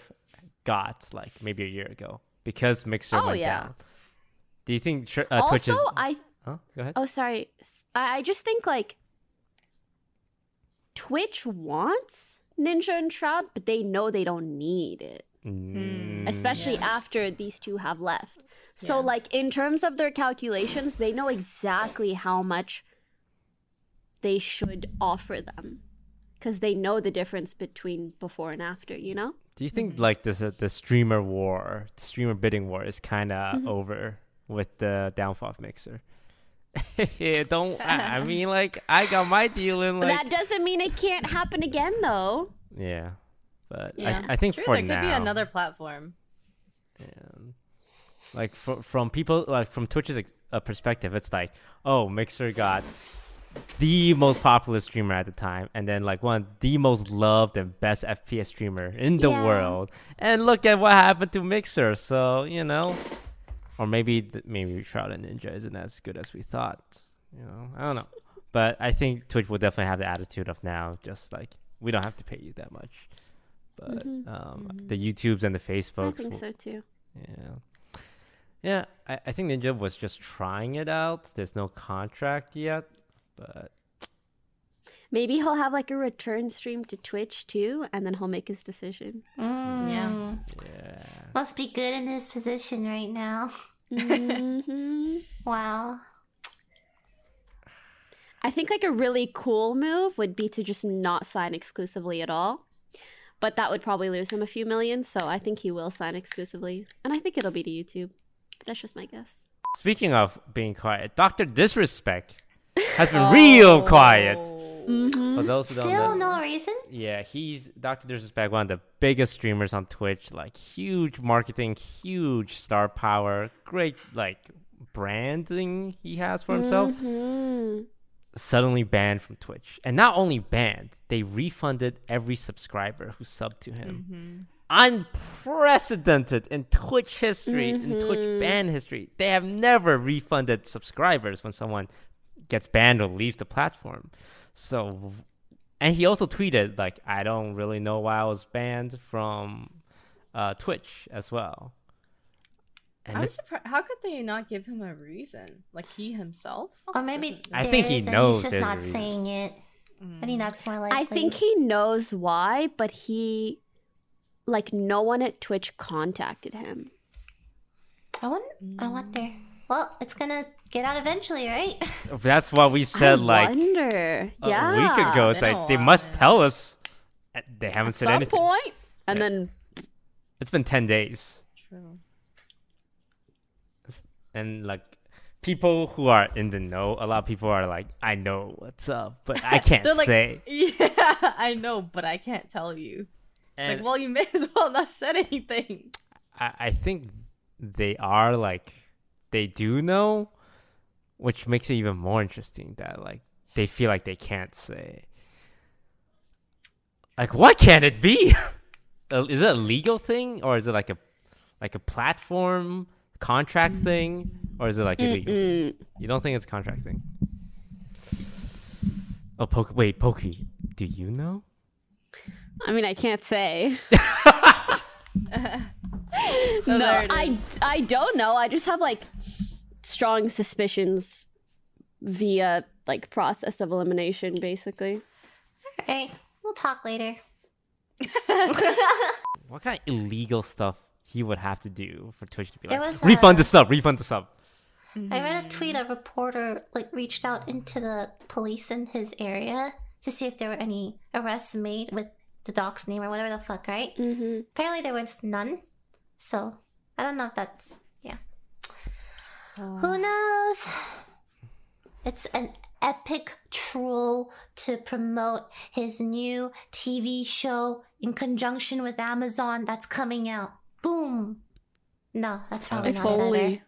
got like maybe a year ago because Mixer Oh, went yeah. down. Do you think Tr- uh, Twitch also, is? I Huh? Go ahead. oh sorry, S- I, I just think like Twitch wants Ninja and Shroud, but they know they don't need it. Mm, especially after these two have left. So, Yeah. like, in terms of their calculations, they know exactly how much they should offer them. Because they know the difference between before and after. You know. Do you think Mm-hmm. like this uh, the streamer war, the streamer bidding war is kind of Mm-hmm. over with the downfall of Mixer? yeah, don't. I, I mean, like I got my deal in But like that doesn't mean it can't happen again, though. yeah, but Yeah. I, I think True, for there now, could be another platform. Yeah. Like fr- from people like from Twitch's ex- uh, perspective, it's like, oh, Mixer got the most popular streamer at the time, and then like one of the most loved and best FPS streamer in the Yeah. world, and look at what happened to Mixer. So you know, or maybe maybe Shroud and Ninja isn't as good as we thought. You know, I don't know, but I think Twitch will definitely have the attitude of now, just like we don't have to pay you that much. But Mhm. um, the YouTubes and the Facebooks I think will- so too. yeah. Yeah, I, I think Ninja was just trying it out. There's no contract yet, but Maybe he'll have like a return stream to Twitch too, and then he'll make his decision. Yeah. Mm. yeah. Must be good in his position right now. hmm Wow. I think like a really cool move would be to just not sign exclusively at all. But that would probably lose him a few million, so I think he will sign exclusively. And I think it'll be to YouTube. But that's just my guess. Speaking of being quiet, Doctor Disrespect has been real quiet. Mm-hmm. For those who don't Still know, no reason? yeah, he's Doctor Disrespect, one of the biggest streamers on Twitch. Like huge marketing, huge star power, great like branding he has for himself. Mhm. suddenly banned from Twitch. And not only banned, they refunded every subscriber who subbed to him. Unprecedented in Twitch history, in Twitch ban history. They have never refunded subscribers when someone gets banned or leaves the platform. So, and he also tweeted, like, I don't really know why I was banned from uh, Twitch as well. And I'm surprised. How could they not give him a reason? Like he himself? Or maybe I think he knows he's just not saying it. I think that's more likely. I think he knows why, but he like no one at Twitch contacted him. I wonder. I wonder. Well, it's gonna get out eventually, right? that's what we said, I like, wonder. a yeah. week ago. It's Been a like they must tell us. They haven't At said some anything. point. And Yeah. then It's been ten days, True. and like people who are in the know, a lot of people are like, "I know what's up, but I can't They're like, say." Yeah, I know, but I can't tell you. It's And like, well, you may as well not said anything. I, I think they are like they do know, which makes it even more interesting that like they feel like they can't say. Like, what can it be? Is it a legal thing or is it like a like a platform contract thing or is it like illegal? thing? mm, You don't think it's a contract thing? Oh, Poke. Wait, Pokey. Do you know? I mean I can't say. So no, I. I don't know. I just have like strong suspicions via like process of elimination basically. Okay, we'll talk later. What kind of illegal stuff he would have to do for Twitch to be There like, was refund a- the sub, refund the sub? I read a tweet. A reporter like reached out into the police in his area to see if there were any arrests made with the dog's name or whatever the fuck, right? Mm-hmm. Apparently there was none. So I don't know if that's yeah. Who knows? It's an epic troll to promote his new TV show in conjunction with Amazon that's coming out. Boom. No, that's probably If not it either. only.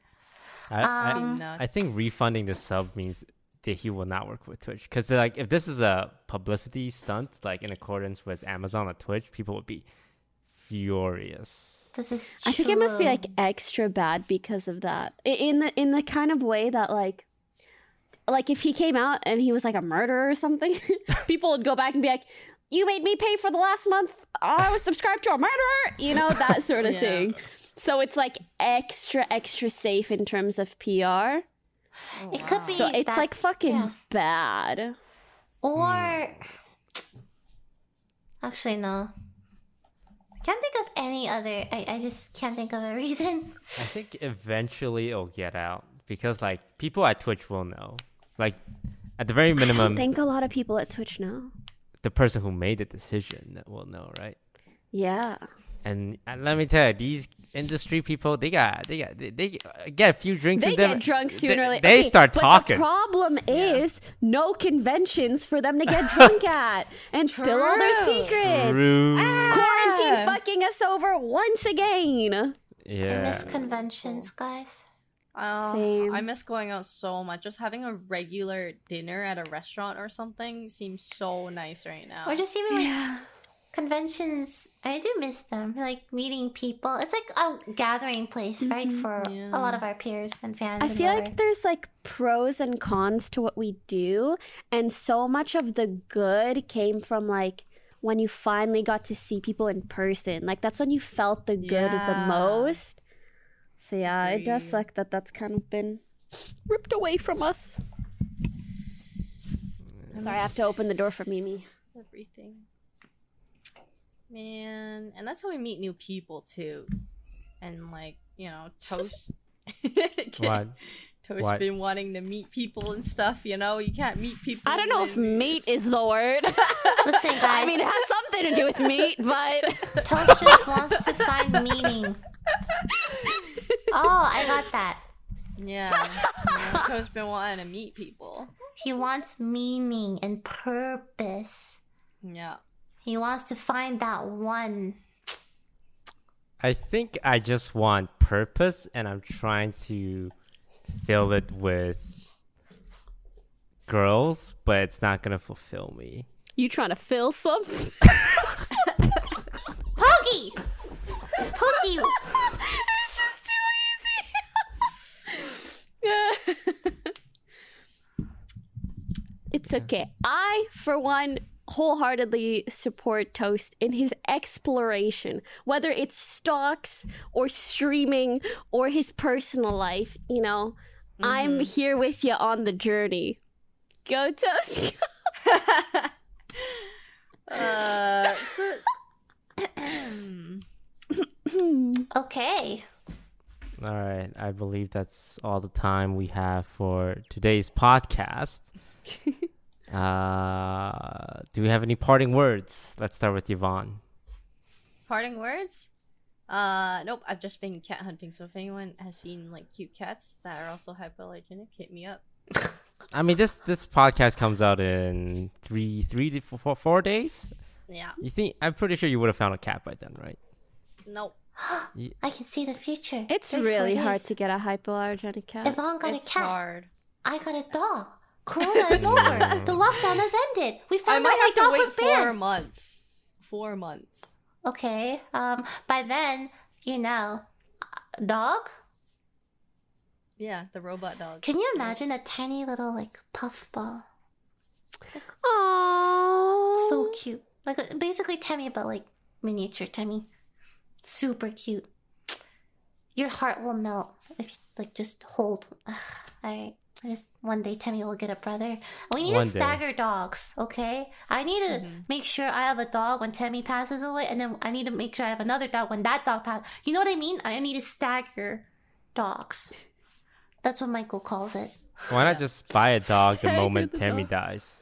I, I, Um, I think refunding the sub means that he will not work with Twitch because like if this is a publicity stunt like in accordance with Amazon or Twitch, people would be furious. This is I think it must be like extra bad because of that. In the in the kind of way that like like if he came out and he was like a murderer or something, people would go back and be like, "You made me pay for the last month. I was subscribed to a murderer." You know that sort of Yeah. thing. So it's like extra extra safe in terms of PR. It could be So it's that- like fucking yeah. bad. or hmm. actually no. I can't think of any other. I, I just can't think of a reason. I think eventually it'll get out because like people at Twitch will know. Like at the very I minimum, don't think a lot of people at Twitch know. the person who made the decision will know, right? Yeah. And, and let me tell you, these industry people, they got, they got, they, they get a few drinks. They in them, get drunk sooner they, or later. They Okay, start but talking. The problem is no conventions for them to get drunk at and spill all their secrets. True. Ah, quarantine fucking us over once again. I Yeah. miss conventions, guys. Oh, Same. I miss going out so much. Just having a regular dinner at a restaurant or something seems so nice right now. Or just even like conventions. I do miss them. Like meeting people. It's like a gathering place, right? Mm-hmm. For Yeah. a lot of our peers and fans. I and feel whatever. like there's like pros and cons to what we do, and so much of the good came from like when you finally got to see people in person. Like that's when you felt the good the most. So yeah, it does suck that that's kind of been ripped away from us. Sorry, I have to open the door for Mimi. everything. Man, and that's how we meet new people too. And like, you know, Toast What? Toast What? been wanting to meet people and stuff, you know? You can't meet people. I don't know if when meat it's- is the word. Listen, guys. I mean, it has something to do with meat, but Toast just wants to find meaning. Oh, I got that. Yeah. you know, Toast been wanting to meet people. He wants meaning and purpose. Yeah. He wants to find that one. I think I just want purpose, and I'm trying to fill it with girls, but it's not gonna fulfill me. you trying to fill something? Pokey! Pokey! it's just too easy. it's okay. I, for one, wholeheartedly support Toast in his exploration, whether it's stocks or streaming or his personal life. You know, I'm here with you on the journey. Go Toast. Uh, so, Okay. All right, I believe that's all the time we have for today's podcast. uh, do we have any parting words? Let's start with Yvonne. parting words? Uh, nope. I've just been cat hunting. So if anyone has seen like cute cats that are also hypoallergenic, hit me up. I mean, this this podcast comes out in three, three to four, four days. Yeah. You think? I'm pretty sure you would have found a cat by then, right? Nope. I can see the future. It's Three, really hard to get a hypoallergenic cat. Yvonne got it's a cat. hard. I got a dog. Corona is over. the lockdown has ended. We I found out might my dog wait was four banned. months. Four months. Okay. Um. By then, you know, uh, dog. Yeah, the robot dog. Can you imagine a tiny little like puffball? Aww. So cute. Like uh, basically Temmie, but like miniature Temmie. Super cute. Your heart will melt if you like just hold. Ugh, Alright. Just one day Temmie will get a brother. We need One to day. stagger dogs, okay? I need to mm-hmm. make sure I have a dog when Temmie passes away, and then I need to make sure I have another dog when that dog passes. You know what I mean? I need to stagger dogs. That's what Michael calls it. Why not just buy a dog the moment the Temmie dog. dies?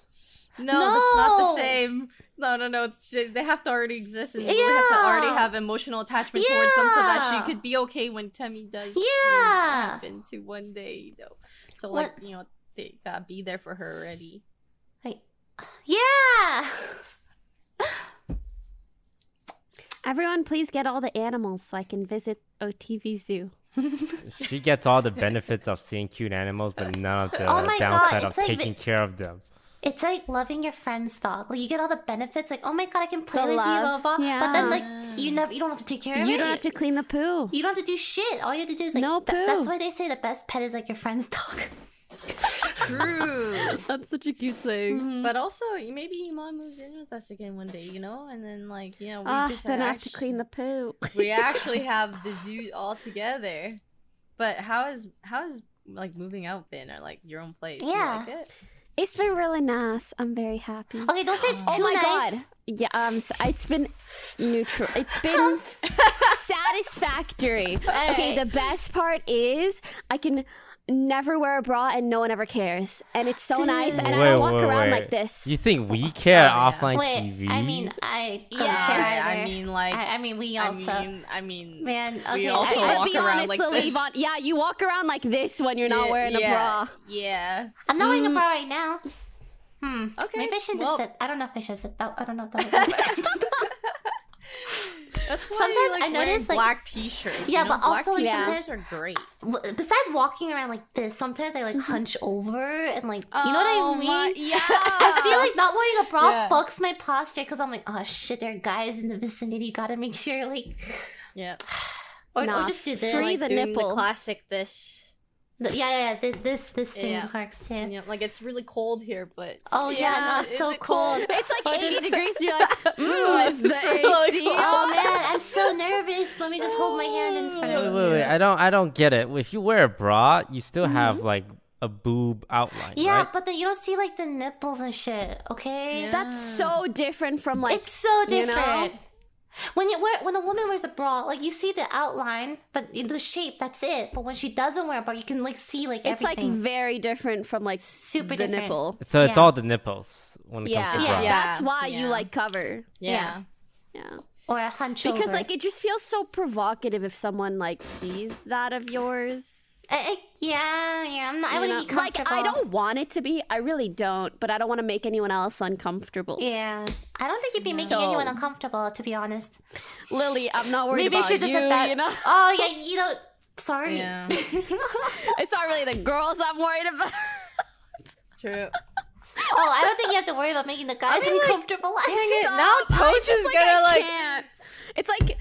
No, that's not the same. No, no, no. It's, they have to already exist and Lily has to already have emotional attachment towards them so that she could be okay when Temmie does Yeah. happen to one day, though. So, What- like, you know, they gotta be there for her already. Like, yeah. Everyone, please get all the animals so I can visit OTV Zoo. She gets all the benefits of seeing cute animals, but none of the Oh my God, downside of like taking the- care of them. It's like loving your friend's dog. Like you get all the benefits. Like oh my god, I can play The with love, you, blah blah. blah. yeah. But then like you never, you don't have to take care of You it. You don't have to clean the poo. You don't have to do shit. All you have to do is like No th- that's why they say the best pet is like your friend's dog. True. That's such a cute thing. but also, maybe Imane moves in with us again one day, you know? And then, like, you know, we Ah, then I have to clean the poo. we actually have the zoo all together. But how is how is like moving out been or like your own place? You Yeah. like it? It's been really nice. I'm very happy. Okay, don't say it's Oh too my nice. god. Yeah, um so it's been neutral. It's been satisfactory. Okay, Alright. the best part is I can never wear a bra and no one ever cares, and it's so nice. And I Wait, don't walk wait, around wait. like this. You think we care Oh, yeah. offline Wait, TV? I mean, I don't Yes. I. I mean, like, I, I mean, we I also. mean, I mean, Man, we okay, also I- But walk be around honest, like this. Yvonne, yeah, you walk around like this when you're not Yeah, wearing a yeah, bra. Yeah. I'm not Mm. wearing a bra right now. Hmm. Okay, Maybe I should well- have said. I don't know if I should have said that. I don't know if that was. That's why Sometimes you like I wearing notice, like- black t-shirts. Yeah, you know? but also, black like, t-shirts sometimes- are great. Besides walking around like this, sometimes I like mm-hmm. hunch over and like you know what I Oh mean. my- yeah. I feel like not wearing a bra Yeah. fucks my posture because I'm like, oh shit, there are guys in the vicinity. Gotta make sure like, Yeah. or, or Nah, just do this. free the doing nipple. classic this. The- yeah, yeah, yeah. This this, this thing Yeah. works too. Yeah, like it's really cold here, but Oh yeah, no, it's is so it cold. It's like 80 degrees. You're like, mm, is the really AC cold. Oh man, I'm so nervous. Let me just hold my hand in front Wait, of wait, me. wait. I don't, I don't get it. If you wear a bra, you still have like a boob outline, Mm-hmm. Yeah, right? but then you don't see like the nipples and shit. Okay, Yeah. That's so different from like. it's so you know? different. When you wear when a woman wears a bra, like you see the outline, but the shape that's it. But when she doesn't wear a bra, you can like see like it's like very different from like Super the different. nipple. So it's Yeah. all the nipples when it Yeah. comes to Yeah. bra. Yeah. That's why you like cover. yeah. Yeah. or a hunch Because over. like it just feels so provocative if someone like sees that of yours. I- I- yeah, yeah. I'm not, I wouldn't know? be like. I don't want it to be. I really don't, but I don't want to make anyone else uncomfortable. Yeah, I don't think you'd be making So- anyone uncomfortable, to be honest. Lily, I'm not worried Maybe I about should you. have said that. You know, Oh yeah, you know. Sorry. Yeah. it's not really the girls I'm worried about. True. Oh, I don't think you have to worry about making the guys mean, like, uncomfortable. Dang it! Now I Toast is like, gonna I like. can't. It's like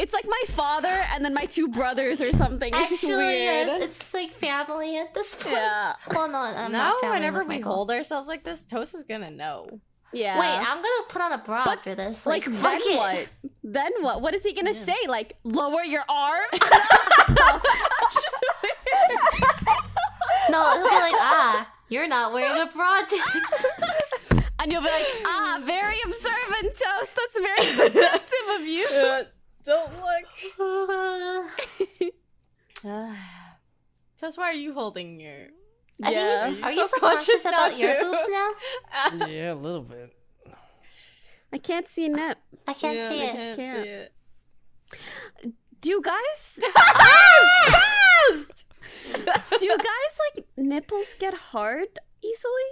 it's like my father and then my two brothers or something. It's Actually, weird. yes, it's like family at this point. Yeah. Well, no, I'm now, not family whenever we Michael. hold ourselves like this, Toast is gonna know. yeah. Wait, I'm gonna put on a bra But, after this. like, Like, then it. what? Then what? What is he gonna say? Like lower your arms? It's just weird. No, he'll be like, ah, you're not wearing a bra. today." and you'll be like, ah, very observant, toast. That's very perceptive of you. Don't look. Toast, why are you holding your? Are Yeah. you, are So you subconscious conscious now, about your too. boobs now? yeah, a little bit. I can't see a nip. I can't Yeah, see I it. can't Can't. see it. Do you guys do you guys like nipples get hard easily?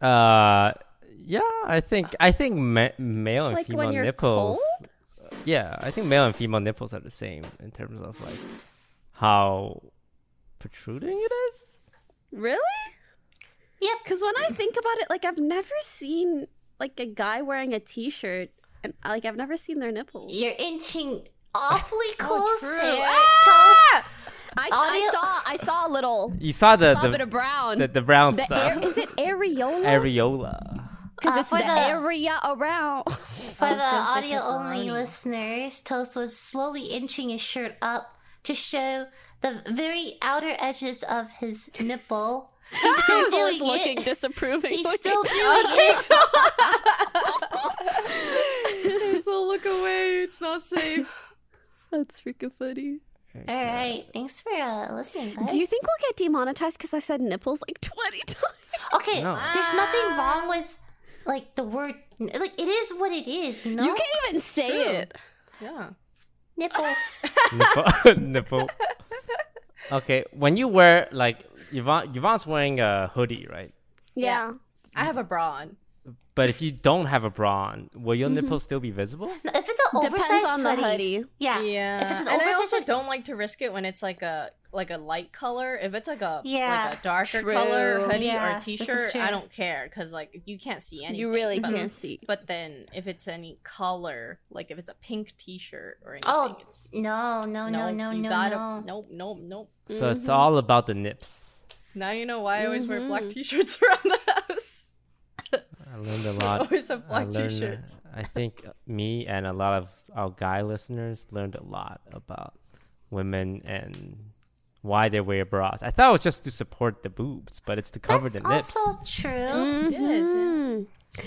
Uh, yeah, I think I think ma- male and Like female when you're nipples. cold? Yeah, I think male and female nipples are the same in terms of like how protruding it is. Really? Yep. Because when I think about it, like I've never seen like a guy wearing a t-shirt, and like I've never seen their nipples. You're inching awfully close true. here. Ah! I, I saw I saw a little You saw the little bit the of brown. the, the brown The stuff. air, is it areola? Areola. Because Uh, it's for the, the- area around. For the audio only pepperoni. listeners, Toast was slowly inching his shirt up to show the very outer edges of his nipple. He's still He was doing looking it. disapproving. He's still doing it. so look away. It's not safe. That's freaking funny. All right, thanks for uh, listening, guys. Do you think we'll get demonetized because I said nipples like 20 times? Okay, No. there's nothing wrong with like the word. Like it is what it is, you know. You can't even say True. it. Yeah. nipples. nipple. nipple. Okay, when you wear like Yvonne, Yvonne's wearing a hoodie, right? Yeah. I have a bra on. But if you don't have a bra on, will your nipples still be visible? No, if it's an oversized Depends on the hoodie, hoodie. Yeah. Yeah. If it's an and I also hoodie- don't like to risk it when it's like a like a light color. If it's like a Yeah, like a darker true. color hoodie Yeah, or this is t-shirt. I don't care because like you can't see anything. You really but, can't see. But then if it's any color, like if it's a pink t-shirt or anything, Oh, it's no, no, no, no, you no, gotta no. nope, nope, nope. So it's all about the nips. Now you know why I always wear black Mhm. t-shirts around the house. I learned a I lot. always have I learned, t-shirts. I think me and a lot of our guy listeners learned a lot about women and why they wear bras. I thought it was just to support the boobs, but it's to cover That's the nips. also true. Yes, yeah. Mhm.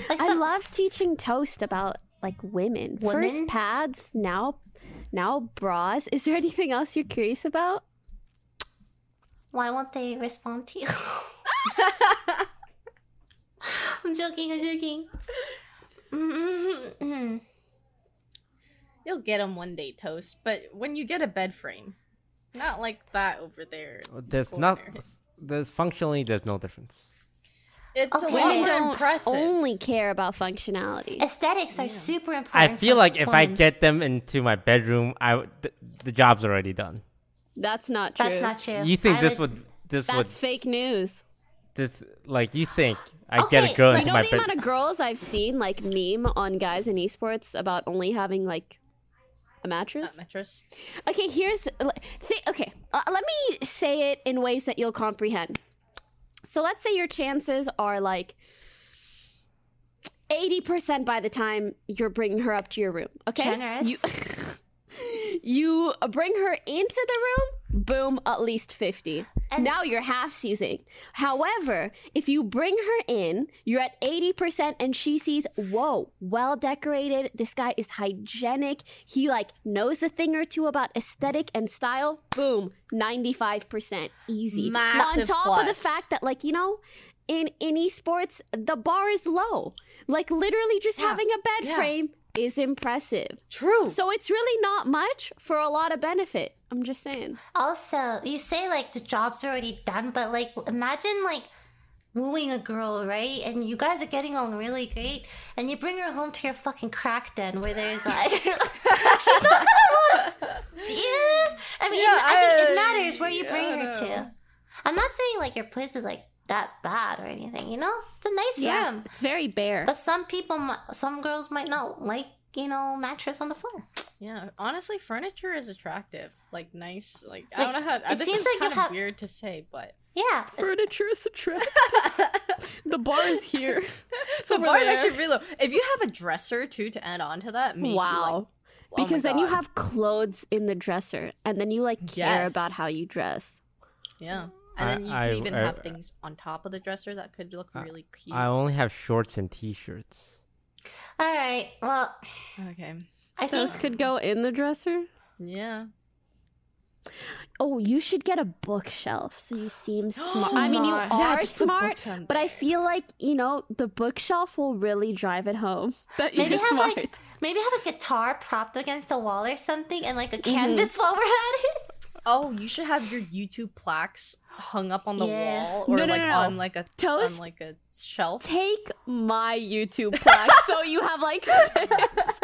Like I some- love teaching Toast about like women. women. First pads, now now bras. Is there anything else you're curious about? why won't they respond to you? I'm joking. I'm joking. Mm-hmm. You'll get them one day, toast. But when you get a bed frame, not like that over there. There's corner. not. There's functionally there's no difference. It's Okay. a lot Women more don't impressive. only care about functionality. Aesthetics are super important. I feel for like if I get them into my bedroom, I th- the job's already done. That's not true. that's not true. You think I this would this would That's fake news. This like you think I get Okay, a girl do Do into you know my the bed? amount of girls I've seen like meme on guys in esports about only having like a mattress? That mattress. Okay, here's th- okay. Uh, let me say it in ways that you'll comprehend. So let's say your chances are like 80% by the time you're bringing her up to your room. Okay? Generous. You, you bring her into the room, boom, at least 50. And- now you're half seizing. However, if you bring her in, you're at 80% and she sees, whoa, well decorated. This guy is hygienic. He like knows a thing or two about aesthetic and style. Boom, 95% easy. Massive On top of the fact that, like, you know, in, in esports, the bar is low. Like, literally just Yeah. having a bed Yeah. frame is impressive. True. So it's really not much for a lot of benefit. I'm just saying. Also, you say like the job's already done, but like imagine like wooing a girl, right? And you guys are getting on really great, and you bring her home to your fucking crack den where there's like she's not gonna want. Yeah, I mean, Yeah, I think it matters where you yeah, bring her to. I'm not saying like your place is like that bad or anything, you know? It's a nice room, It's very bare. but some people, some girls might not like you know mattress on the floor. Yeah, honestly, furniture is attractive. Like nice. Like, I don't know how. it this seems is like kind of have- weird to say, but Yeah, Furniture is attractive. the bar is here. So the bar is actually really low. If you have a dresser too to add on to that, maybe, wow. like, oh because my then you have clothes in the dresser, and then you like care Yes. about how you dress. yeah, and I- then you I- can even I- have things on top of the dresser that could look really cute. I only have shorts and t-shirts. all right. Well, okay. I think Those could go in the dresser. Yeah. Oh, you should get a bookshelf so you seem smart. I mean, you are Yeah, smart, but I feel like you know the bookshelf will really drive it home that you're maybe have smart. like maybe have a guitar propped against a wall or something and like a Mm-hmm. canvas while we're at it. Oh, you should have your YouTube plaques hung up on the Yeah. wall or No, no, like no, no. on like a Toast? on like a shelf. Take my YouTube plaque so you have like six.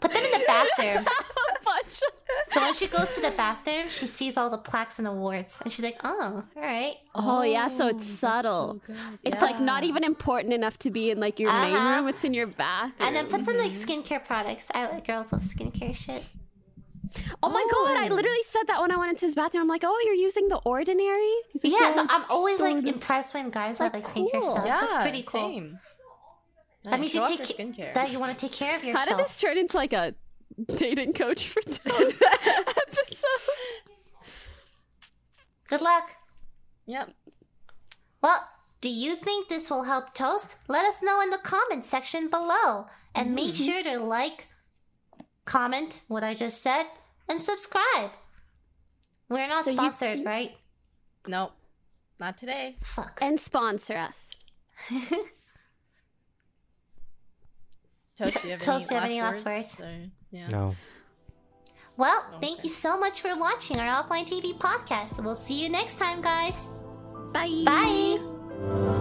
Put them in the bathroom. a bunch of- so when she goes to the bathroom, she sees all the plaques and awards, and she's like, "Oh, all right." Oh, yeah, so it's subtle. so good. It's like not even important enough to be in like your main Uh-huh. room. It's in your bathroom. And then put some like skincare products. I like girls love skincare shit. Oh my god, I literally said that when I went into his bathroom. I'm like, oh, you're using the ordinary. Like, Yeah, no, I'm always like impressed when guys have like skincare cool. stuff. Yeah, That's pretty cool. Same. That means you take skincare. that you want to take care of yourself. How did this turn into like a dating coach for Toast episode? Good luck. Yep. Well, do you think this will help Toast? Let us know in the comments section below. And make Mm-hmm. sure to like, comment what I just said, and subscribe. We're not So you- sponsored, right? Nope. Not today. Fuck. And sponsor us. Toast, do you have Toast, do you have any any last last words? Or- yeah. No. Well, thank you so much for watching our Offline TV podcast. We'll see you next time, guys. Bye. Bye.